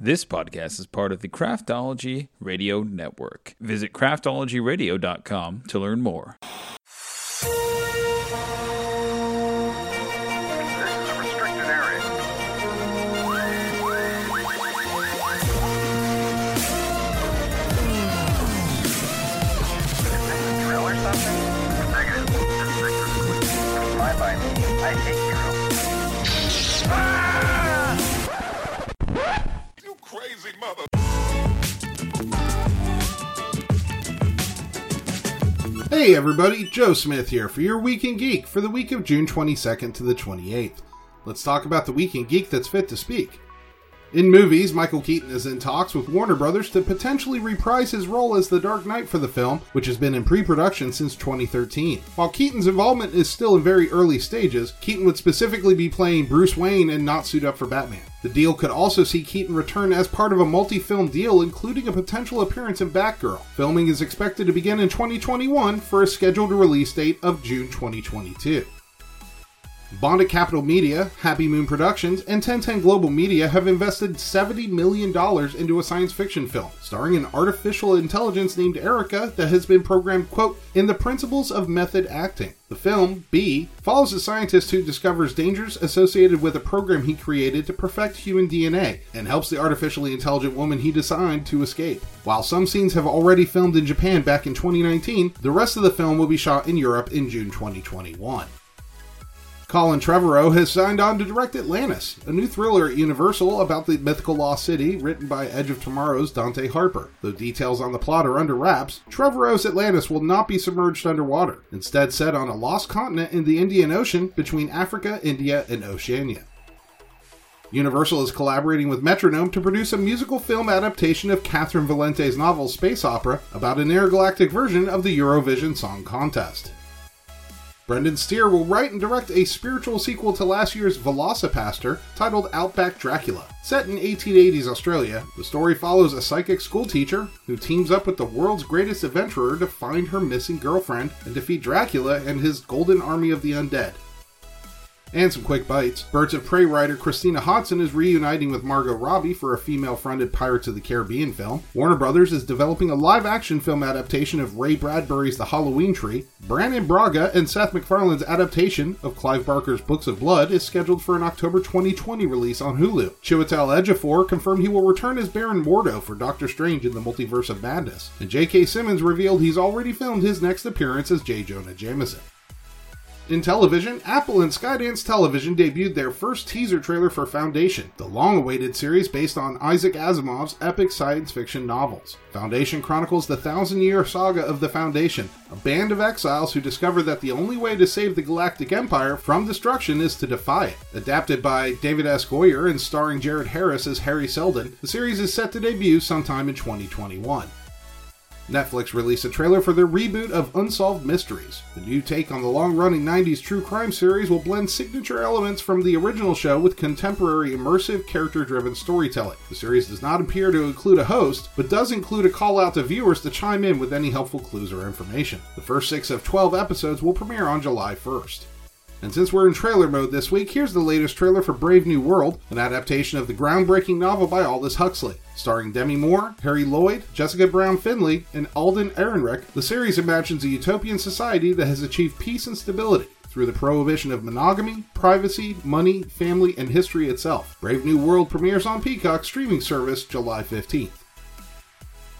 This podcast is part of the Craftology Radio Network. Visit craftologyradio.com to learn more. This is a Hey everybody, Joe Smith here for your Week in Geek for the week of June 22nd to the 28th. Let's talk about the Week in Geek that's fit to speak. In movies, Michael Keaton is in talks with Warner Brothers to potentially reprise his role as the Dark Knight for the film, which has been in pre production since 2013. While Keaton's involvement is still in very early stages, Keaton would specifically be playing Bruce Wayne and not suit up for Batman. The deal could also see Keaton return as part of a multi film deal, including a potential appearance in Batgirl. Filming is expected to begin in 2021 for a scheduled release date of June 2022. Bondit Capital Media, Happy Moon Productions, and 1010 Global Media have invested $70 million into a science fiction film starring an artificial intelligence named Erica that has been programmed, quote, in the principles of method acting. The film, B, follows a scientist who discovers dangers associated with a program he created to perfect human DNA and helps the artificially intelligent woman he designed to escape. While some scenes have already filmed in Japan back in 2019, the rest of the film will be shot in Europe in June 2021. Colin Trevorrow has signed on to direct Atlantis, a new thriller at Universal about the mythical lost city written by Edge of Tomorrow's Dante Harper. Though details on the plot are under wraps, Trevorrow's Atlantis will not be submerged underwater, instead set on a lost continent in the Indian Ocean between Africa, India, and Oceania. Universal is collaborating with Metronome to produce a musical film adaptation of Catherynne Valente's novel Space Opera about an intergalactic version of the Eurovision Song Contest. Brendan Steere will write and direct a spiritual sequel to last year's VelociPastor titled Outback Dracula. Set in 1880s Australia, the story follows a psychic schoolteacher who teams up with the world's greatest adventurer to find her missing girlfriend and defeat Dracula and his golden army of the undead. And some quick bites. Birds of Prey writer Christina Hodson is reuniting with Margot Robbie for a female fronted Pirates of the Caribbean film. Warner Brothers is developing a live action film adaptation of Ray Bradbury's The Halloween Tree. Brannon Braga and Seth MacFarlane's adaptation of Clive Barker's Books of Blood is scheduled for an October 2020 release on Hulu. Chiwetel Ejiofor confirmed he will return as Baron Mordo for Doctor Strange in the Multiverse of Madness. And J.K. Simmons revealed he's already filmed his next appearance as J. Jonah Jameson. In television, Apple and Skydance Television debuted their first teaser trailer for Foundation, the long awaited series based on Isaac Asimov's epic science fiction novels. Foundation chronicles the thousand year saga of the Foundation, a band of exiles who discover that the only way to save the Galactic Empire from destruction is to defy it. Adapted by David S. Goyer and starring Jared Harris as Hari Seldon, the series is set to debut sometime in 2021. Netflix released a trailer for their reboot of Unsolved Mysteries. The new take on the long running 90s true crime series will blend signature elements from the original show with contemporary immersive character driven storytelling. The series does not appear to include a host, but does include a call out to viewers to chime in with any helpful clues or information. The first six of 12 episodes will premiere on July 1st. And since we're in trailer mode this week, here's the latest trailer for Brave New World, an adaptation of the groundbreaking novel by Aldous Huxley. Starring Demi Moore, Harry Lloyd, Jessica Brown Findlay, and Alden Ehrenreich, the series imagines a utopian society that has achieved peace and stability through the prohibition of monogamy, privacy, money, family, and history itself. Brave New World premieres on Peacock streaming service July 15th.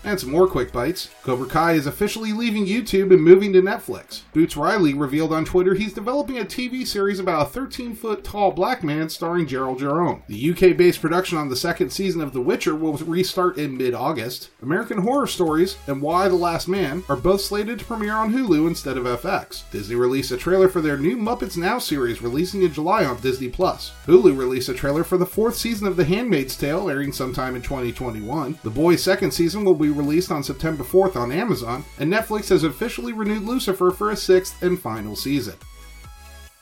And some more quick bites. Cobra Kai is officially leaving YouTube and moving to Netflix. Boots Riley revealed on Twitter he's developing a TV series about a 13 foot tall black man starring Jharrel Jerome. The UK based production on the second season of The Witcher will restart in mid August. American Horror Stories and Y the Last Man are both slated to premiere on Hulu instead of FX. Disney released a trailer for their new Muppets Now series releasing in July on Disney Plus. Hulu released a trailer for the fourth season of The Handmaid's Tale airing sometime in 2021. The Boys' second season will be released on September 4th on Amazon, and Netflix has officially renewed Lucifer for a sixth and final season.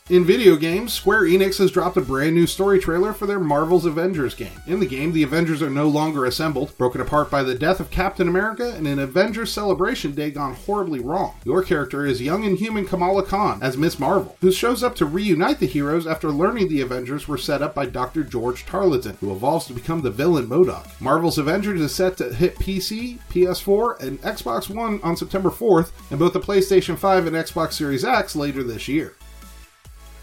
In video games, Square Enix has dropped a brand new story trailer for their Marvel's Avengers game. In the game, the Avengers are no longer assembled, broken apart by the death of Captain America and an Avengers celebration day gone horribly wrong. Your character is young and human Kamala Khan as Miss Marvel, who shows up to reunite the heroes after learning the Avengers were set up by Dr. George Tarleton, who evolves to become the villain MODOK. Marvel's Avengers is set to hit PC, PS4, and Xbox One on September 4th, and both the PlayStation 5 and Xbox Series X later this year.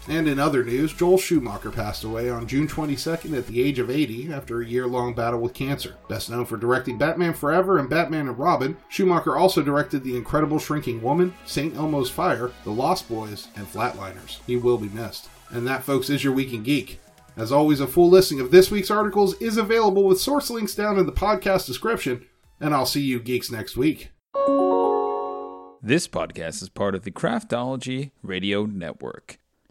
And in other news, Joel Schumacher passed away on June 22nd at the age of 80 after a year long battle with cancer. Best known for directing Batman Forever and Batman and Robin, Schumacher also directed The Incredible Shrinking Woman, St. Elmo's Fire, The Lost Boys, and Flatliners. He will be missed. And that, folks, is your Week in Geek. As always, a full listing of this week's articles is available with source links down in the podcast description, and I'll see you geeks next week. This podcast is part of the Craftology Radio Network.